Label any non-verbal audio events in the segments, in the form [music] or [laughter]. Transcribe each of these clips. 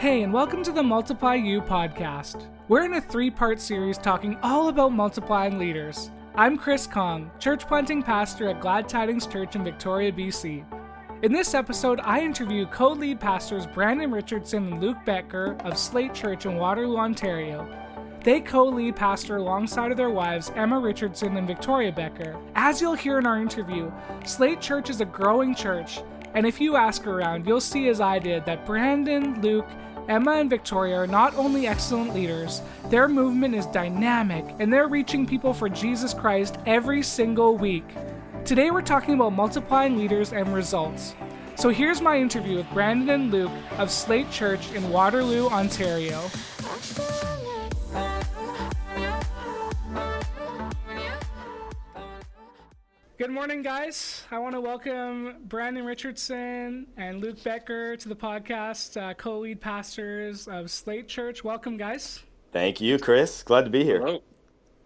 Hey, and welcome to the Multiply You podcast. We're in a three part series talking all about multiplying leaders. I'm Chris Kong, church planting pastor at Glad Tidings Church in Victoria, BC. In this episode, I interview co lead pastors Brandon Richardson and Luke Boettger of Slate Church in Waterloo, Ontario. They co lead pastor alongside of their wives, Emma Richardson and Victoria Boettger. As you'll hear in our interview, Slate Church is a growing church, and if you ask around, you'll see as I did that Brandon, Luke, Emma and Victoria are not only excellent leaders, their movement is dynamic and they're reaching people for Jesus Christ every single week. Today we're talking about multiplying leaders and results. So here's my interview with Brandon and Luke of Slate Church in Waterloo, Ontario. Good morning, guys. I want to welcome Brandon Richardson and Luke Boettger to the podcast, uh, co lead pastors of Slate Church. Welcome, guys. Thank you, Chris. Glad to be here. Hello.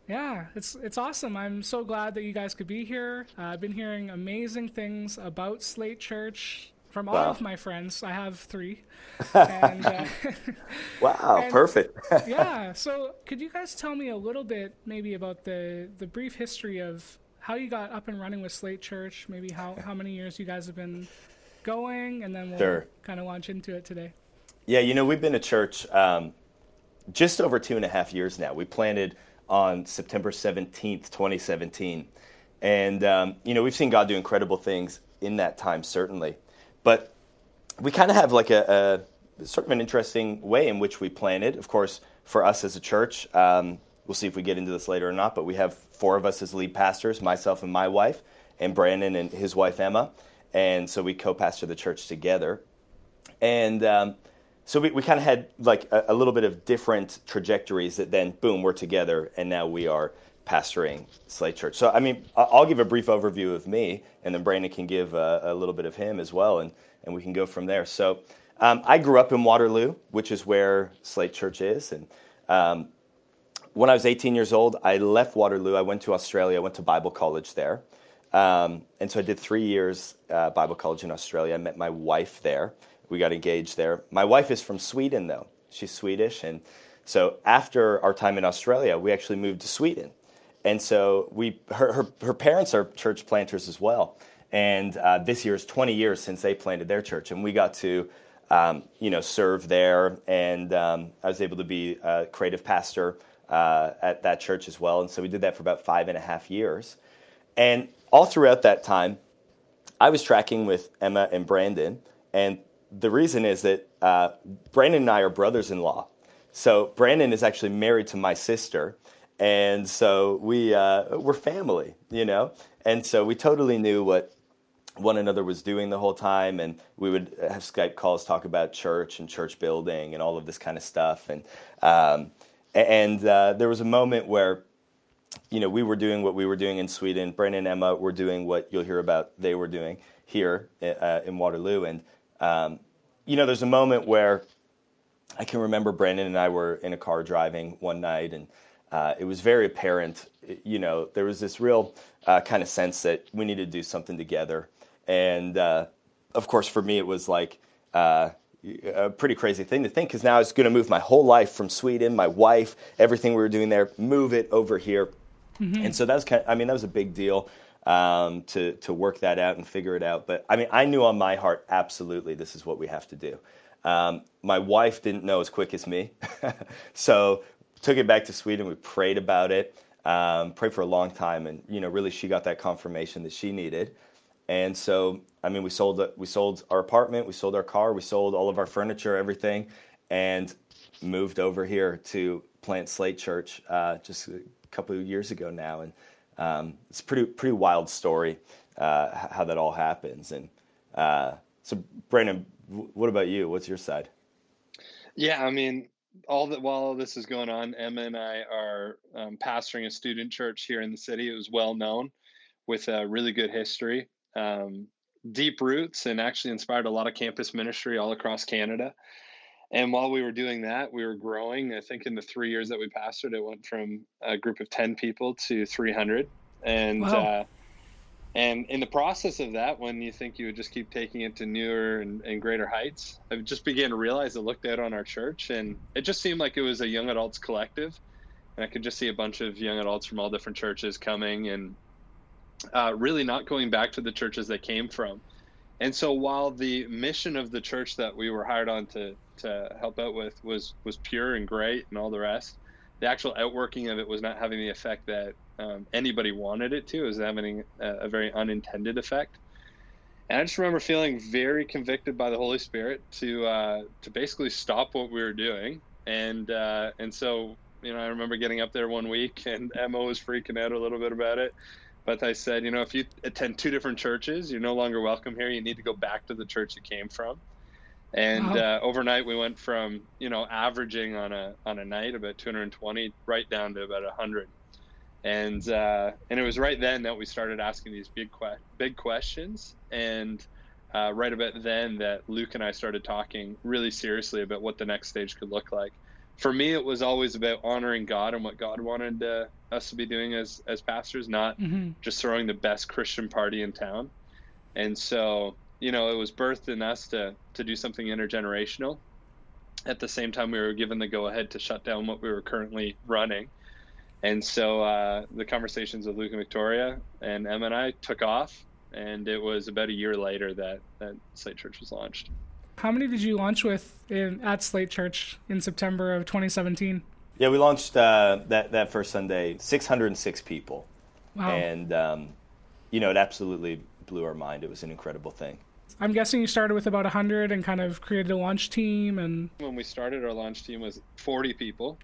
Yeah, it's it's awesome. I'm so glad that you guys could be here. Uh, I've been hearing amazing things about Slate Church from all wow. of my friends. I have three. [laughs] And, uh, [laughs] wow, [laughs] and, perfect. yeah. So, could you guys tell me a little bit, maybe, about the the brief history of how you got up and running with Slate Church, maybe how, how many years you guys have been going, and then we'll sure. kind of launch into it today. Yeah, you know, we've been a church um, just over two and a half years now. We planted on September 17th, 2017. And, um, you know, we've seen God do incredible things in that time, certainly. But we kind of have like a, a, sort of an interesting way in which we planted. Of course, for us as a church, um, We'll see if we get into this later or not, but we have four of us as lead pastors myself and my wife, and Brandon and his wife Emma. And so we co pastor the church together. And um, so we, we kind of had like a, a, little bit of different trajectories that then, boom, we're together, and now we are pastoring Slate Church. So, I mean, I'll give a brief overview of me, and then Brandon can give a, a little bit of him as well, and, and we can go from there. So, um, I grew up in Waterloo, which is where Slate Church is, and um, when I was 18 years old, I left Waterloo. I went to Australia. I went to Bible college there. Um, and so I did three years uh, Bible college in Australia. I met my wife there. We got engaged there. My wife is from Sweden, though. She's Swedish. And so after our time in Australia, we actually moved to Sweden. And so we, her, her, her parents are church planters as well. And uh, this year is 20 years since they planted their church. And we got to, um, you know, serve there. And um, I was able to be a creative pastor uh, at that church as well. And so we did that for about five and a half years. And all throughout that time, I was tracking with Emma and Brandon. And the reason is that uh, Brandon and I are brothers in law. So Brandon is actually married to my sister. And so we, uh, we're family, you know? And so we totally knew what one another was doing the whole time. And we would have Skype calls, talk about church and church building and all of this kind of stuff. And, um, and uh, there was a moment where, you know, we were doing what we were doing in Sweden. Brandon and Emma were doing what you'll hear about they were doing here uh, in Waterloo. And, um, you know, there's a moment where I can remember Brandon and I were in a car driving one night, and uh, it was very apparent, you know, there was this real uh, kind of sense that we needed to do something together. And uh, of course, for me, it was like, uh, a pretty crazy thing to think because now I was going to move my whole life from Sweden, my wife, everything we were doing there, move it over here. Mm-hmm. And so that was kind of, I mean, that was a big deal um, to, to work that out and figure it out. But I mean, I knew on my heart, absolutely, this is what we have to do. Um, my wife didn't know as quick as me. [laughs] so took it back to Sweden. We prayed about it, um, prayed for a long time. And, you know, really she got that confirmation that she needed. And so, I mean, we sold we sold our apartment, we sold our car, we sold all of our furniture, everything, and moved over here to Plant Slate Church uh, just a couple of years ago now. And um, it's a pretty pretty wild story uh, how that all happens. And uh, so, Brandon, what about you? What's your side? Yeah, I mean, all that while all this is going on, Emma and I are um, pastoring a student church here in the city. It was well known with a really good history um, deep roots and actually inspired a lot of campus ministry all across Canada. And while we were doing that, we were growing. I think in the three years that we pastored, it went from a group of 10 people to 300. And wow. uh, And in the process of that, when you think you would just keep taking it to newer and, and greater heights, I just began to realize I looked out on our church and it just seemed like it was a young adults collective. And I could just see a bunch of young adults from all different churches coming and uh, really not going back to the churches they came from. And so while the mission of the church that we were hired on to, to help out with was, was pure and great and all the rest, the actual outworking of it was not having the effect that um, anybody wanted it to. It was having a, a, very unintended effect. And I just remember feeling very convicted by the Holy Spirit to uh, to basically stop what we were doing. And uh, and so you know I remember getting up there one week and [laughs] Emma was freaking out a little bit about it. But I said, you know, if you attend two different churches, you're no longer welcome here. You need to go back to the church you came from. And wow. uh, overnight, we went from you know averaging on a on a night about 220 right down to about 100 and uh, and it was right then that we started asking these big que- big questions and uh, right about then that Luke and I started talking really seriously about what the next stage could look like. For me, it was always about honoring God and what God wanted uh, us to be doing as as pastors, not mm-hmm. just throwing the best Christian party in town. And so, you know, it was birthed in us to to do something intergenerational. At the same time, we were given the go ahead to shut down what we were currently running and so uh, the conversations with Luke and Victoria and Emma and I took off, and it was about a year later that, that Slate Church was launched. How many did you launch with in, at Slate Church in September of 2017? Yeah, we launched uh, that that first Sunday, 606 people, wow. and um, you know it absolutely blew our mind. It was an incredible thing. I'm guessing you started with about 100 and kind of created a launch team and when we started our launch team was 40 people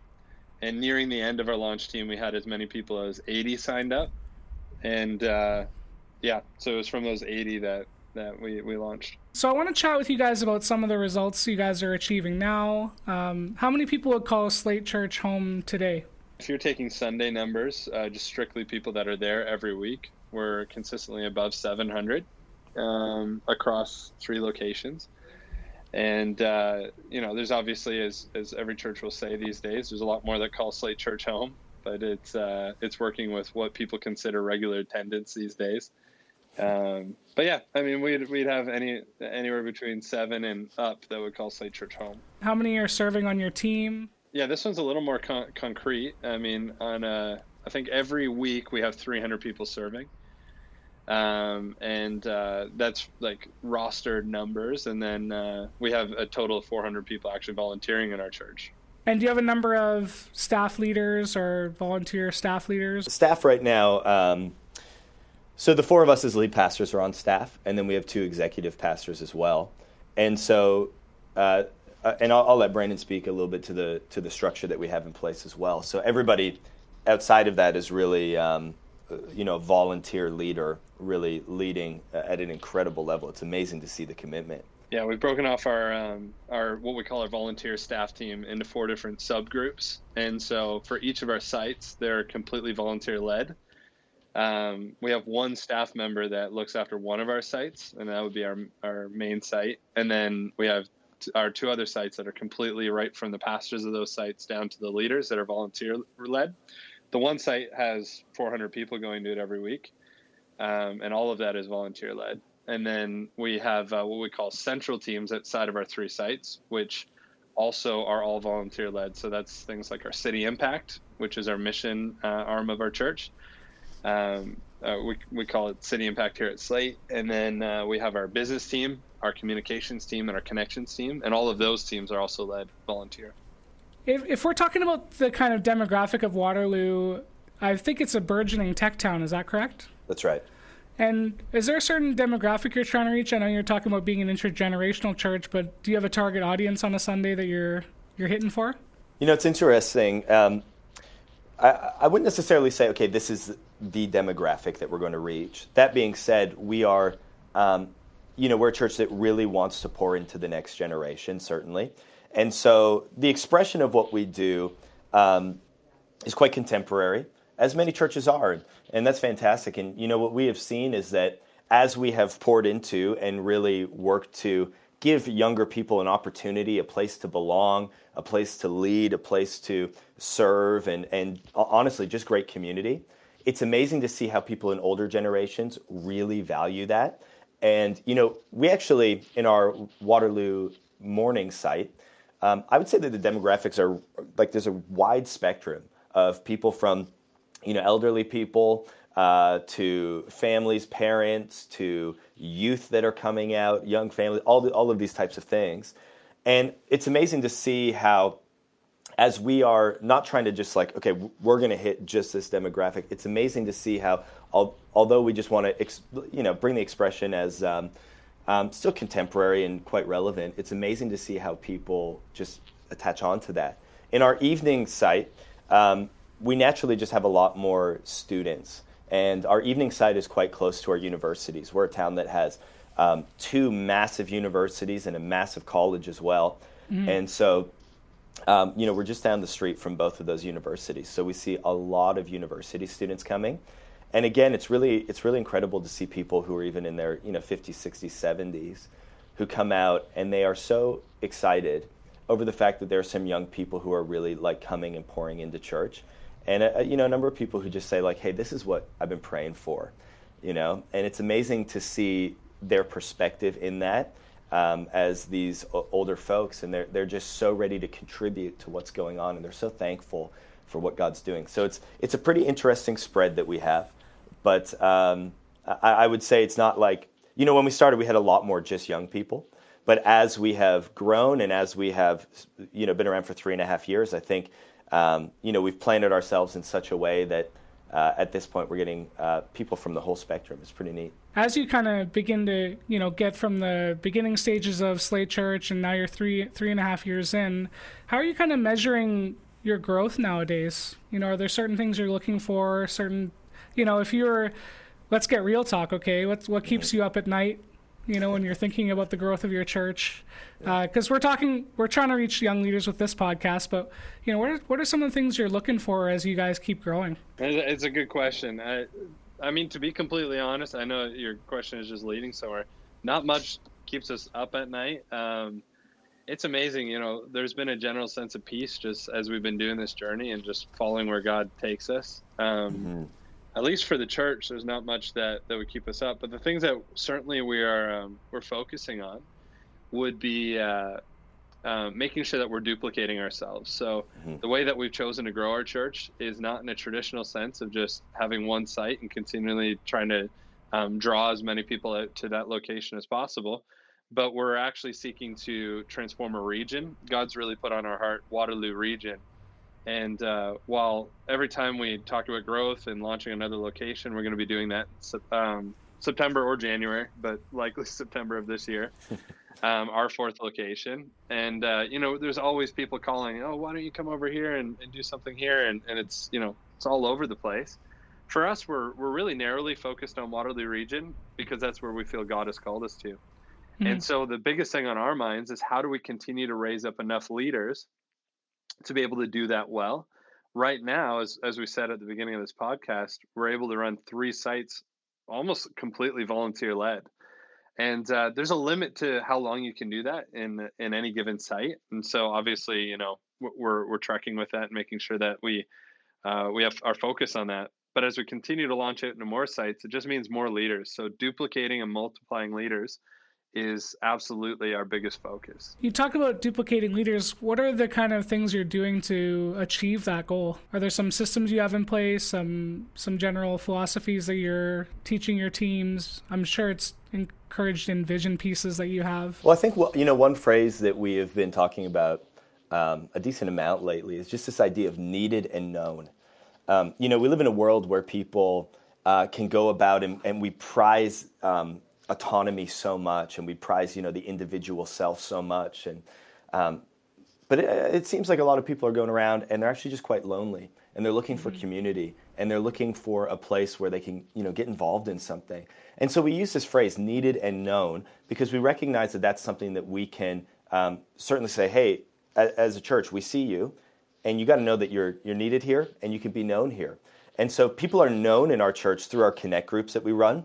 and nearing the end of our launch team, we had as many people as 80 signed up, and uh, yeah, so it was from those 80 that that we we launched. So I want to chat with you guys about some of the results you guys are achieving now. Um, how many people would call Slate Church home today? If you're taking Sunday numbers, uh, just strictly people that are there every week, we're consistently above 700 um, across three locations and uh, you know there's obviously as as every church will say these days there's a lot more that call slate church home but it's uh, it's working with what people consider regular attendance these days um, but yeah i mean we'd, we'd have any anywhere between seven and up that would call slate church home how many are serving on your team yeah this one's a little more con- concrete i mean on a, I think every week we have 300 people serving um, and uh, that's like rostered numbers. And then uh, we have a total of 400 people actually volunteering in our church. And do you have a number of staff leaders or volunteer staff leaders? Staff right now. Um, so the four of us as lead pastors are on staff, and then we have two executive pastors as well. And so, uh, uh and I'll, I'll let Brandon speak a little bit to the to the structure that we have in place as well. So everybody outside of that is really. Um, uh, you know, volunteer leader really leading at an incredible level. It's amazing to see the commitment. Yeah, we've broken off our um, our what we call our volunteer staff team into four different subgroups, and so for each of our sites, they're completely volunteer led. Um, we have one staff member that looks after one of our sites, and that would be our our main site, and then we have t- our two other sites that are completely right from the pastors of those sites down to the leaders that are volunteer led the one site has 400 people going to it every week, um, and all of that is volunteer led. And then we have uh, what we call central teams outside of our three sites, which also are all volunteer led. So that's things like our City Impact, which is our mission uh, arm of our church. Um, uh, we, we call it City Impact here at Slate. And then uh, we have our business team, our communications team, and our connections team. And all of those teams are also led volunteer. If, if we're talking about the kind of demographic of Waterloo, I think it's a burgeoning tech town. Is that correct? That's right. And is there a certain demographic you're trying to reach? I know you're talking about being an intergenerational church, but do you have a target audience on a Sunday that you're you're hitting for? You know, it's interesting. Um, I, I wouldn't necessarily say, okay, this is the demographic that we're going to reach. That being said, we are, um, you know, we're a church that really wants to pour into the next generation, certainly. And so the expression of what we do um, is quite contemporary, as many churches are. And that's fantastic. And, you know, what we have seen is that as we have poured into and really worked to give younger people an opportunity, a place to belong, a place to lead, a place to serve, and, and honestly, just great community, it's amazing to see how people in older generations really value that. And you know, we actually in our Waterloo morning site, um, I would say that the demographics are like there's a wide spectrum of people from you know elderly people uh, to families, parents, to youth that are coming out, young families, all the, all of these types of things. And it's amazing to see how as we are not trying to just like okay we're going to hit just this demographic it's amazing to see how although we just want to you know bring the expression as um, um, still contemporary and quite relevant it's amazing to see how people just attach on to that. In our evening site um, we naturally just have a lot more students and our evening site is quite close to our universities. We're a town that has um, two massive universities and a massive college as well. Mm-hmm. and so um, you know, we're just down the street from both of those universities, so we see a lot of university students coming. And again, it's really it's really incredible to see people who are even in their you know 50s, 60s, 70s, who come out and they are so excited over the fact that there are some young people who are really like coming and pouring into church, and a, uh, you know a number of people who just say like, hey, this is what I've been praying for, you know, and it's amazing to see their perspective in that um, as these older folks, and they're they're just so ready to contribute to what's going on, and they're so thankful for what God's doing. So it's it's a pretty interesting spread that we have, but um, I, I would say it's not like you know when we started we had a lot more just young people, but as we have grown and as we have you know been around for three and a half years, I think um, you know we've planted ourselves in such a way that uh, at this point we're getting uh, people from the whole spectrum. It's pretty neat. As you kind of begin to you know get from the beginning stages of Slate Church and now you're three three and a half years in, how are you kind of measuring your growth nowadays? You know, are there certain things you're looking for? Certain, you know, if you're, let's get real talk, okay? What's what keeps you up at night? You know, when you're thinking about the growth of your church. Because uh, we're talking, we're trying to reach young leaders with this podcast, but you know, what are, what are some of the things you're looking for as you guys keep growing? It's a good question. I, I mean, to be completely honest, I know your question is just leading somewhere. Not much keeps us up at night. Um, it's amazing, you know. There's been a general sense of peace just as we've been doing this journey and just following where God takes us. Um, mm-hmm at least for the church, there's not much that that would keep us up. But the things that certainly we are um, we're focusing on would be uh, uh, making sure that we're duplicating ourselves. So mm-hmm. the way that we've chosen to grow our church is not in a traditional sense of just having one site and continually trying to um, draw as many people out to that location as possible. But we're actually seeking to transform a region. God's really put on our heart Waterloo region and uh, while every time we talk about growth and launching another location, we're going to be doing that um, September or January, but likely [laughs] September of this year, [laughs] um, our fourth location. And, uh, you know, there's always people calling, oh, why don't you come over here and, and do something here? And, and it's, you know, it's all over the place. For us, we're, we're really narrowly focused on Waterloo region because that's where we feel God has called us to. Mm-hmm. And so the biggest thing on our minds is how do we continue to raise up enough leaders to be able to do that well. Right now, as, as we said at the beginning of this podcast, we're able to run three sites almost completely volunteer led. And uh, there's a limit to how long you can do that in in any given site. And so obviously, you know, we're we're tracking with that and making sure that we uh, we have our focus on that. But as we continue to launch it into more sites, it just means more leaders. So duplicating and multiplying leaders is absolutely our biggest focus. You talk about duplicating leaders. What are the kind of things you're doing to achieve that goal? Are there some systems you have in place, some some general philosophies that you're teaching your teams? I'm sure it's encouraged in vision pieces that you have. Well, I think well, you know one phrase that we have been talking about um, a decent amount lately is just this idea of needed and known. Um, you know, we live in a world where people uh, can go about and, and we prize um, autonomy so much, and we prize you know the individual self so much, and um, but it, it, seems like a lot of people are going around and they're actually just quite lonely, and they're looking for mm-hmm. community, and they're looking for a place where they can you know get involved in something. And so we use this phrase "needed and known" because we recognize that that's something that we can um, certainly say, hey, as a church, we see you, and you got to know that you're you're needed here, and you can be known here. And so people are known in our church through our connect groups that we run.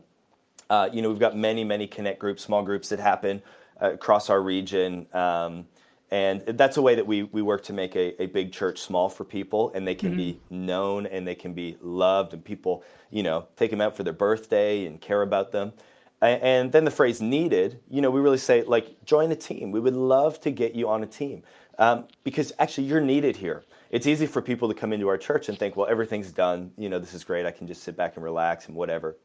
Uh, you know, we've got many, many connect groups, small groups that happen uh, across our region. Um, And that's a way that we, we work to make a, a big church small for people and they can mm-hmm. be known and they can be loved and people, you know, take them out for their birthday and care about them. And then the phrase needed, you know, we really say, like, join a team. We would love to get you on a team um, because actually you're needed here. It's easy for people to come into our church and think, well, everything's done. You know, this is great. I can just sit back and relax and whatever.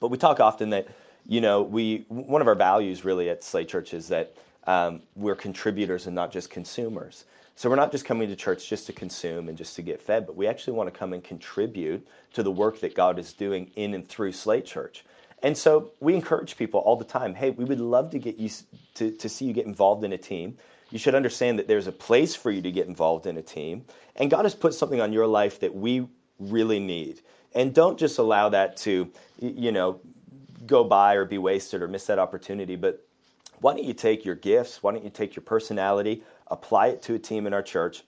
But we talk often that, you know, we one of our values really at Slate Church is that um, we're contributors and not just consumers. So we're not just coming to church just to consume and just to get fed, but we actually want to come and contribute to the work that God is doing in and through Slate Church. And so we encourage people all the time hey, we would love to get you to, to see you get involved in a team. You should understand that there's a place for you to get involved in a team. And God has put something on your life that we really need. And don't just allow that to, you know, go by or be wasted or miss that opportunity. But why don't you take your gifts? Why don't you take your personality, apply it to a team in our church?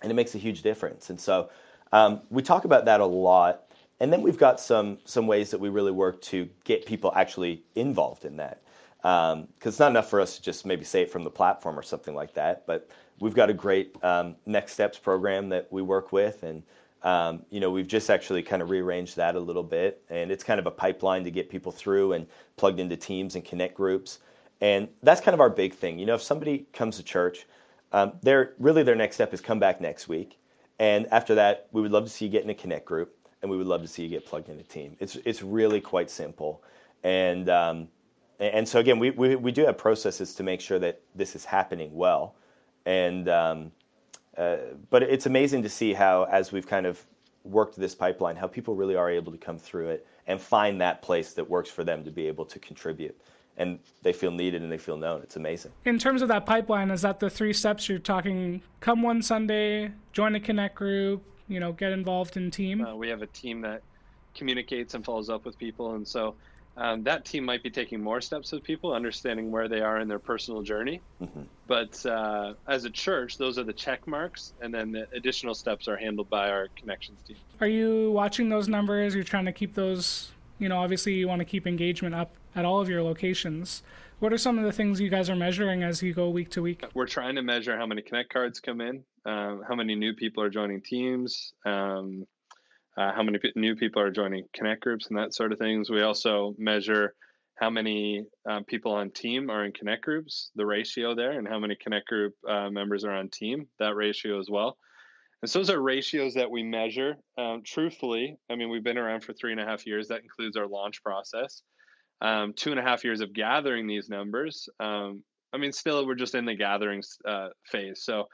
And it makes a huge difference. And so um, we talk about that a lot and then we've got some some ways that we really work to get people actually involved in that. Because um, it's not enough for us to just maybe say it from the platform or something like that. But we've got a great um, next steps program that we work with, and um, you know we've just actually kind of rearranged that a little bit, and it's kind of a pipeline to get people through and plugged into teams and connect groups, and that's kind of our big thing. You know, if somebody comes to church, um, their really their next step is come back next week, and after that, we would love to see you get in a connect group and we would love to see you get plugged into team. It's it's really quite simple, and um, and so again, we, we we do have processes to make sure that this is happening well, and um, but it's amazing to see how as we've kind of worked this pipeline, how people really are able to come through it and find that place that works for them to be able to contribute and they feel needed and they feel known. It's amazing. In terms of that pipeline, is that the three steps you're talking? Come one Sunday, join a connect group, you know get involved in team uh, we have a team that communicates and follows up with people and so um, that team might be taking more steps with people understanding where they are in their personal journey. Mm-hmm. but uh, as a church those are the check marks and then the additional steps are handled by our connections team. Are you watching those numbers? You're trying to keep those you know obviously you want to keep engagement up at all of your locations. What are some of the things you guys are measuring as you go week to week? We're trying to measure how many connect cards come in um, how many new people are joining teams, um, uh, how many p- new people are joining connect groups, and that sort of things. We also measure how many uh, people on team are in connect groups, the ratio there, and how many connect group uh, members are on team, that ratio as well. And so those are ratios that we measure. Um, truthfully, I mean, we've been around for three and a half years. That includes our launch process. Um, two and a half years of gathering these numbers. Um, I mean, still, we're just in the gathering uh, phase. So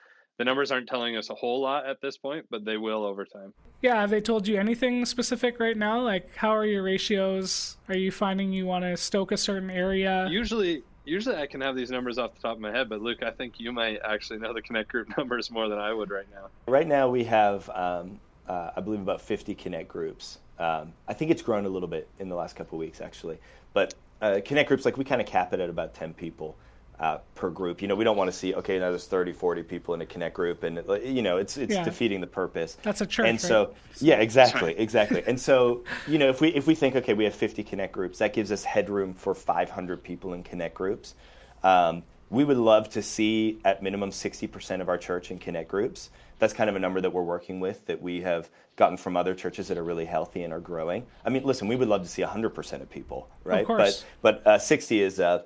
the numbers aren't telling us a whole lot at this point, but they will over time. Yeah, have they told you anything specific right now? Like, how are your ratios? Are you finding you want to stoke a certain area? Usually, usually I can have these numbers off the top of my head, but Luke, I think you might actually know the Connect group [laughs] numbers more than I would right now. Right now, we have, um, uh, I believe, about 50 Connect groups. Um, I think it's grown a little bit in the last couple of weeks, actually. But uh, Connect groups, like we kind of cap it at about 10 people uh, per group. You know, we don't want to see okay now there's 30, 40 people in a connect group, and you know it's it's yeah. defeating the purpose. That's a church. And so right? yeah, exactly, exactly. and so [laughs] you know if we if we think okay we have 50 connect groups, that gives us headroom for 500 people in connect groups. Um, we would love to see at minimum 60% of our church in connect groups. That's kind of a number that we're working with that we have gotten from other churches that are really healthy and are growing. I mean, listen, we would love to see 100% of people, right? Of course. But but uh, 60 is uh,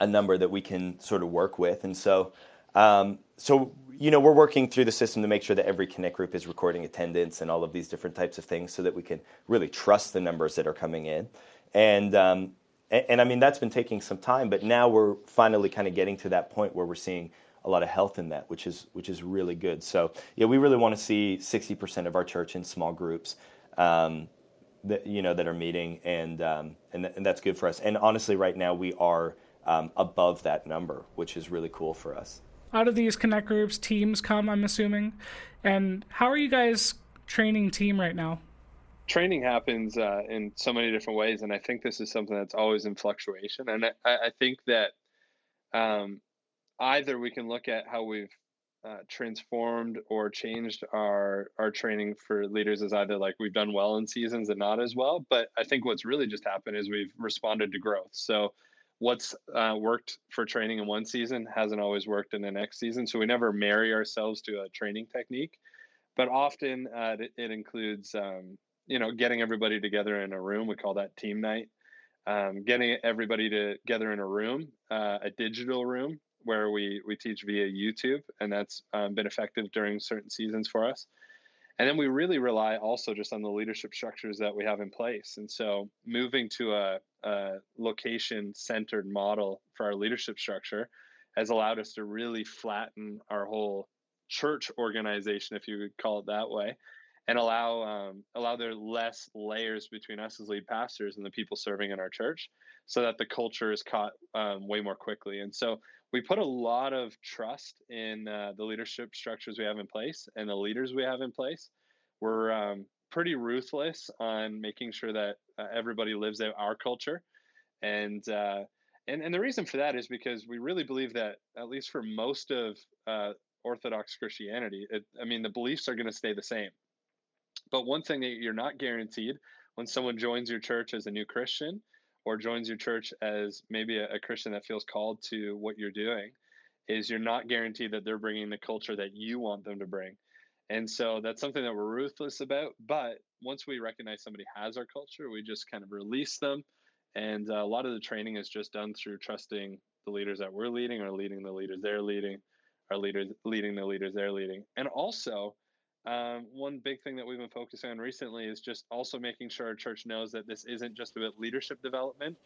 a number that we can sort of work with. And so, um, so you know, we're working through the system to make sure that every Connect group is recording attendance and all of these different types of things, so that we can really trust the numbers that are coming in. And um, and, and I mean that's been taking some time, but now we're finally kind of getting to that point where we're seeing a lot of health in that, which is which is really good. So yeah, we really want to see 60% of our church in small groups. Um, that you know that are meeting and um, and, th- and that's good for us. And honestly, right now we are um, above that number, which is really cool for us. Out of these connect groups, teams come, I'm assuming. And how are you guys training team right now? Training happens uh, in so many different ways, and I think this is something that's always in fluctuation. And I, I think that um, either we can look at how we've uh, transformed or changed our our training for leaders is either like we've done well in seasons and not as well. But I think what's really just happened is we've responded to growth. So what's uh, worked for training in one season hasn't always worked in the next season. So we never marry ourselves to a training technique, but often uh, it, it, includes, um, you know, getting everybody together in a room. We call that team night. Um, getting everybody together in a room, uh, a digital room where we we teach via YouTube, and that's um, been effective during certain seasons for us. And then we really rely also just on the leadership structures that we have in place. And so moving to a, a location centered model for our leadership structure has allowed us to really flatten our whole church organization, if you could call it that way, and allow um, allow there less layers between us as lead pastors and the people serving in our church, so that the culture is caught um, way more quickly. And so we put a lot of trust in uh, the leadership structures we have in place and the leaders we have in place. We're um, pretty ruthless on making sure that uh, everybody lives out our culture, and uh, and and the reason for that is because we really believe that at least for most of uh, Orthodox Christianity, it, I mean the beliefs are going to stay the same. But one thing that you're not guaranteed when someone joins your church as a new Christian or joins your church as maybe a, a Christian that feels called to what you're doing is you're not guaranteed that they're bringing the culture that you want them to bring. And so that's something that we're ruthless about. But once we recognize somebody has our culture, we just kind of release them. And uh, a lot of the training is just done through trusting the leaders that we're leading or leading the leaders they're leading, our leaders leading the leaders they're leading. And also, um, one big thing that we've been focusing on recently is just also making sure our church knows that this isn't just about leadership development.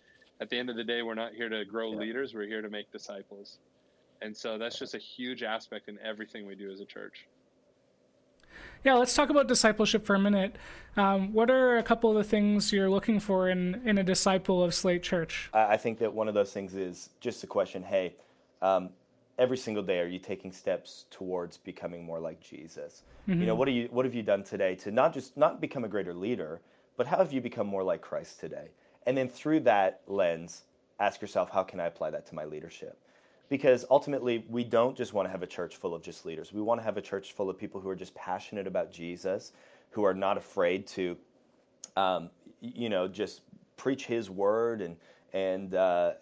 At the end of the day, we're not here to grow yeah. leaders, we're here to make disciples. And so that's just a huge aspect in everything we do as a church. Yeah, let's talk about discipleship for a minute. Um, what are a couple of the things you're looking for in, in a disciple of Slate Church? I think that one of those things is just the question hey, um, every single day are you taking steps towards becoming more like jesus? Mm-hmm. you know what, are you, what have you done today to not just not become a greater leader but how have you become more like christ today? And then through that lens ask yourself how can i apply that to my leadership? Because ultimately we don't just want to have a church full of just leaders. We want to have a church full of people who are just passionate about jesus who are not afraid to um, you know just preach his word and and uh,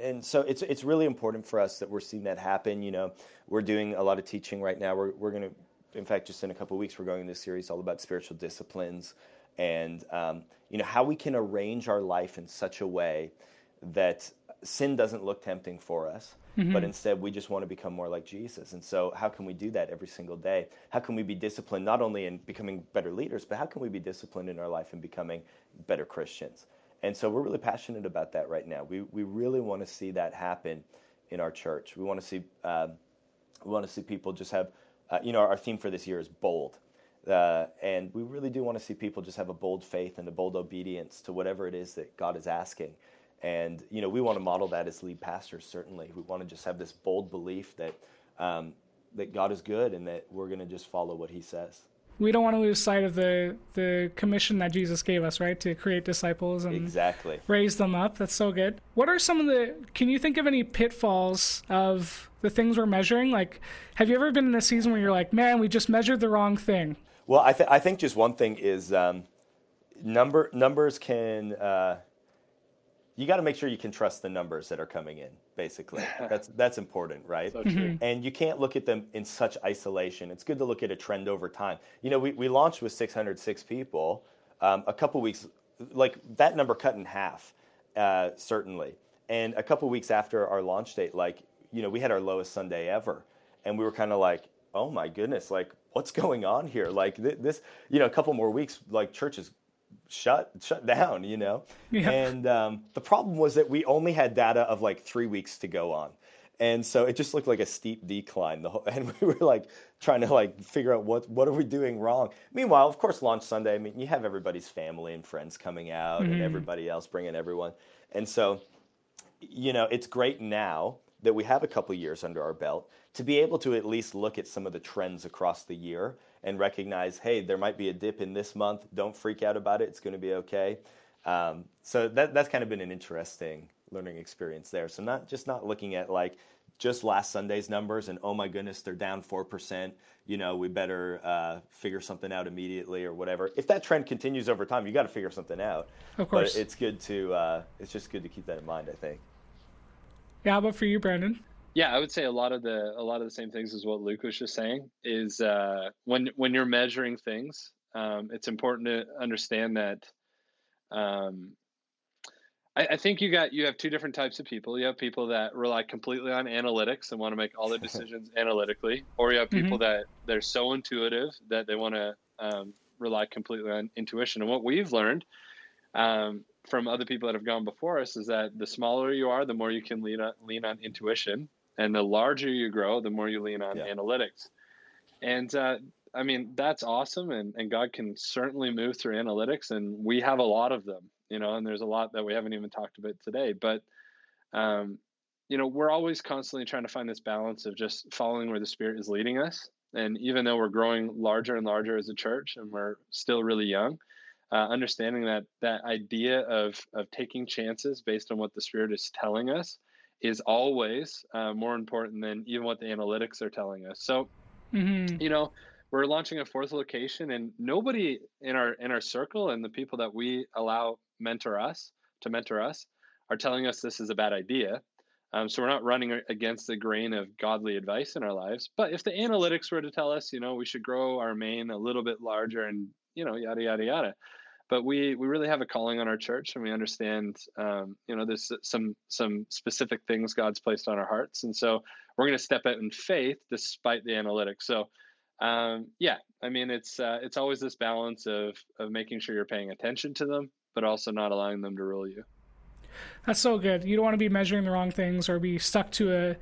and so it's it's really important for us that we're seeing that happen. You know, we're doing a lot of teaching right now. We're we're going to, in fact, just in a couple weeks, we're going in this series all about spiritual disciplines and um, you know how we can arrange our life in such a way that sin doesn't look tempting for us. Mm-hmm. But instead, we just want to become more like Jesus. And so, how can we do that every single day? How can we be disciplined not only in becoming better leaders, but how can we be disciplined in our life and becoming better Christians? And so we're really passionate about that right now. We, we really want to see that happen in our church. We want to see, uh, we want to see people just have, uh, you know, our theme for this year is bold. Uh, and we really do want to see people just have a bold faith and a bold obedience to whatever it is that God is asking. And, you know, we want to model that as lead pastors, certainly. We want to just have this bold belief that, um, that God is good and that we're going to just follow what he says we don't want to lose sight of the the commission that Jesus gave us, right? To create disciples and exactly raise them up. That's so good. What are some of the? Can you think of any pitfalls of the things we're measuring? Like, have you ever been in a season where you're like, man, we just measured the wrong thing? Well, I, th- I think just one thing is um, number numbers can. Uh, you got to make sure you can trust the numbers that are coming in basically. [laughs] That's that's important right? So mm-hmm. and you can't look at them in such isolation. It's good to look at a trend over time. You know we, we launched with 606 people um, a couple weeks like that number cut in half uh, certainly. And a couple weeks after our launch date like you know we had our lowest sunday ever. And we were kind of like oh my goodness like what's [laughs] going on here? Like th- this you know a couple more weeks like church is shut shut down, you know. Yeah. And um, the problem was that we only had data of like three weeks to go on, and so it just looked like a steep decline. The whole, [laughs] and we were like trying to like figure out what what are we doing wrong. Meanwhile, of course, launch Sunday. I mean, you have everybody's family and friends coming out, mm-hmm. and everybody else bringing everyone, and so you know it's great now that we have a couple years under our belt to be able to at least look at some of the trends across the year and recognize, hey, there might be a dip in this month. Don't freak out about it. It's going to be okay. Um, so that, that's kind of been an interesting learning experience there. So not just not looking at like just last Sunday's numbers and oh my goodness, they're down four percent. You know, we better uh, figure something out immediately or whatever. If that trend continues over time, you got to figure something out. Of course, but it's good to uh, it's just good to keep that in mind. I think. Yeah, how about for you, Brandon? Yeah, I would say a lot of the a lot of the same things as what Luke was just saying. Is uh, when when you're measuring things, um, it's important to understand that. Um, I, I think you got you have two different types of people. You have people that rely completely on analytics and want to make all their [laughs] decisions analytically, or you have people mm-hmm. that they're so intuitive that they want to um, rely completely on intuition. And what we've learned um, from other people that have gone before us is that the smaller you are, the more you can lean on, lean on intuition, and the larger you grow, the more you lean on yeah. analytics. And uh, I mean that's awesome, and, and God can certainly move through analytics, and we have a lot of them, you know. And there's a lot that we haven't even talked about today, but um, you know, we're always constantly trying to find this balance of just following where the Spirit is leading us. And even though we're growing larger and larger as a church, and we're still really young, uh, understanding that that idea of of taking chances based on what the spirit is telling us is always uh, more important than even what the analytics are telling us so mm-hmm. you know we're launching a fourth location and nobody in our in our circle and the people that we allow mentor us to mentor us are telling us this is a bad idea um, so we're not running against the grain of godly advice in our lives but if the analytics were to tell us you know we should grow our main a little bit larger and you know, yada yada yada. But we we really have a calling on our church, and we understand, um, you know, there's some some specific things God's placed on our hearts, and so we're going to step out in faith despite the analytics. So, um, yeah, I mean, it's uh, it's always this balance of of making sure you're paying attention to them, but also not allowing them to rule you. That's so good. You don't want to be measuring the wrong things or be stuck to a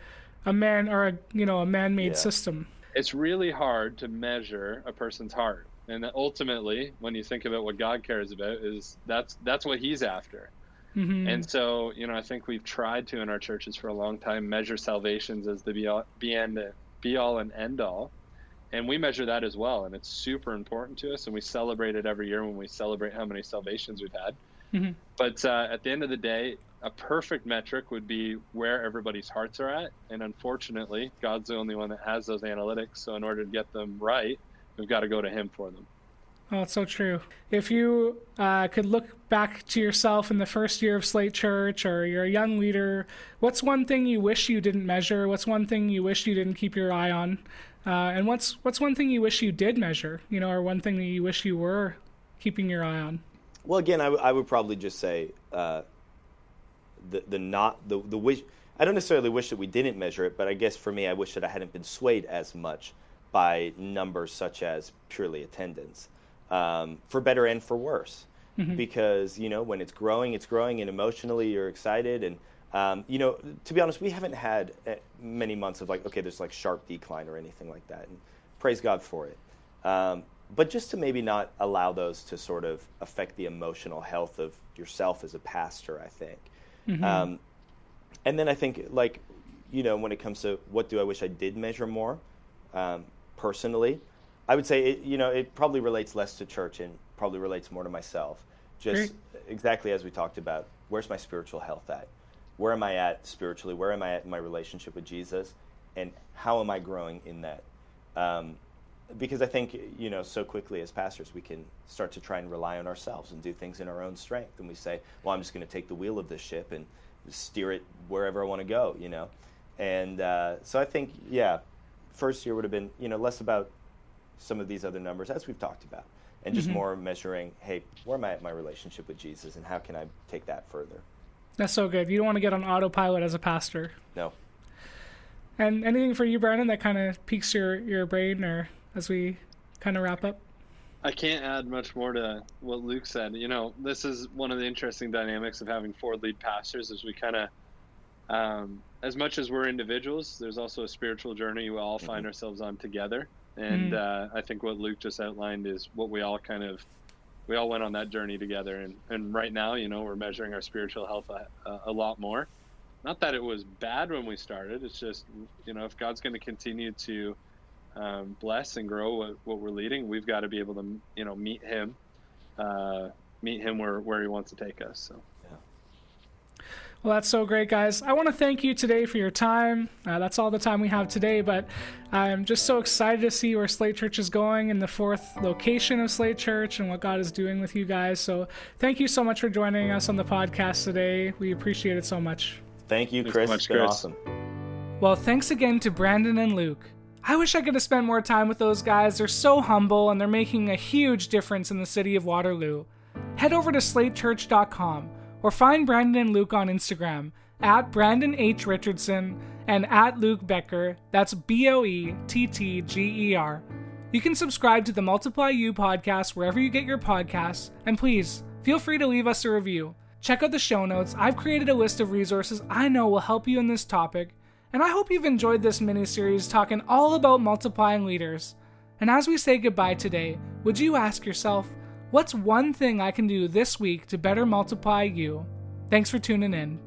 a man or a you know a man-made yeah. system. It's really hard to measure a person's heart and ultimately when you think about what god cares about is that's that's what he's after mm-hmm. and so you know i think we've tried to in our churches for a long time measure salvations as the be all, be, end, be all and end all and we measure that as well and it's super important to us and we celebrate it every year when we celebrate how many salvations we've had mm-hmm. but uh, at the end of the day a perfect metric would be where everybody's hearts are at and unfortunately god's the only one that has those analytics so in order to get them right we've got to go to him for them. Oh, it's so true. If you uh, could look back to yourself in the first year of Slate Church, or you're a young leader, what's one thing you wish you didn't measure? What's one thing you wish you didn't keep your eye on? Uh, and what's what's one thing you wish you did measure? You know, or one thing that you wish you were keeping your eye on? Well, again, I, w- I would probably just say uh, the the not the the wish. I don't necessarily wish that we didn't measure it, but I guess for me, I wish that I hadn't been swayed as much by numbers such as purely attendance, um, for better and for worse. Mm-hmm. Because you know when it's growing, it's growing, and emotionally you're excited. And um, you know, to be honest, we haven't had uh, many months of like, okay, there's like sharp decline or anything like that, and praise God for it. Um, but just to maybe not allow those to sort of affect the emotional health of yourself as a pastor, I think. Mm-hmm. Um, and then I think like, you know, when it comes to what do I wish I did measure more, um, personally. I would say it, you know it probably relates less to church and probably relates more to myself. Just Great. exactly as we talked about. Where's my spiritual health at? Where am I at spiritually? Where am I at in my relationship with Jesus? And how am I growing in that? Um, because I think you know so quickly as pastors we can start to try and rely on ourselves and do things in our own strength, and we say, "Well, I'm just going to take the wheel of this ship and steer it wherever I want to go," you know. And uh, so I think, yeah, first year would have been you know less about some of these other numbers as we've talked about and just mm-hmm. more measuring hey where am i at my relationship with jesus and how can i take that further? That's so good. You don't want to get on autopilot as a pastor. No. And anything for you brandon that kind of piques your your brain or as we kind of wrap up? I can't add much more to what Luke said. You know, this is one of the interesting dynamics of having four lead pastors as we kind of um, as much as we're individuals, there's also a spiritual journey we all find mm-hmm. ourselves on together. And mm-hmm. uh, I think what Luke just outlined is what we all kind of we all went on that journey together. And and right now, you know, we're measuring our spiritual health a, a lot more. Not that it was bad when we started. It's just you know, if God's going to continue to um, bless and grow what, what, we're leading, we've got to be able to you know meet Him, uh, meet Him where where He wants to take us. So. Well, that's so great, guys. I want to thank you today for your time. Uh, that's all the time we have today, but I'm just so excited to see where Slate Church is going and the fourth location of Slate Church and what God is doing with you guys. So, thank you so much for joining us on the podcast today. We appreciate it so much. Thank you, Thanks Chris. so much, it's been Chris. awesome. Well, thanks again to Brandon and Luke. I wish I could have spent more time with those guys. They're so humble and they're making a huge difference in the city of Waterloo. Head over to slatechurch.com or find Brandon and Luke on Instagram at Brandon H. Richardson and at Luke Boettger. That's B O E T T G E R. You can subscribe to the Multiply You podcast wherever you get your podcasts, and please feel free to leave us a review. Check out the show notes. I've created a list of resources I know will help you in this topic, and I hope you've enjoyed this mini series talking all about multiplying leaders. And as we say goodbye today, would you ask yourself, what's one thing I can do this week to better multiply you? Thanks for tuning in.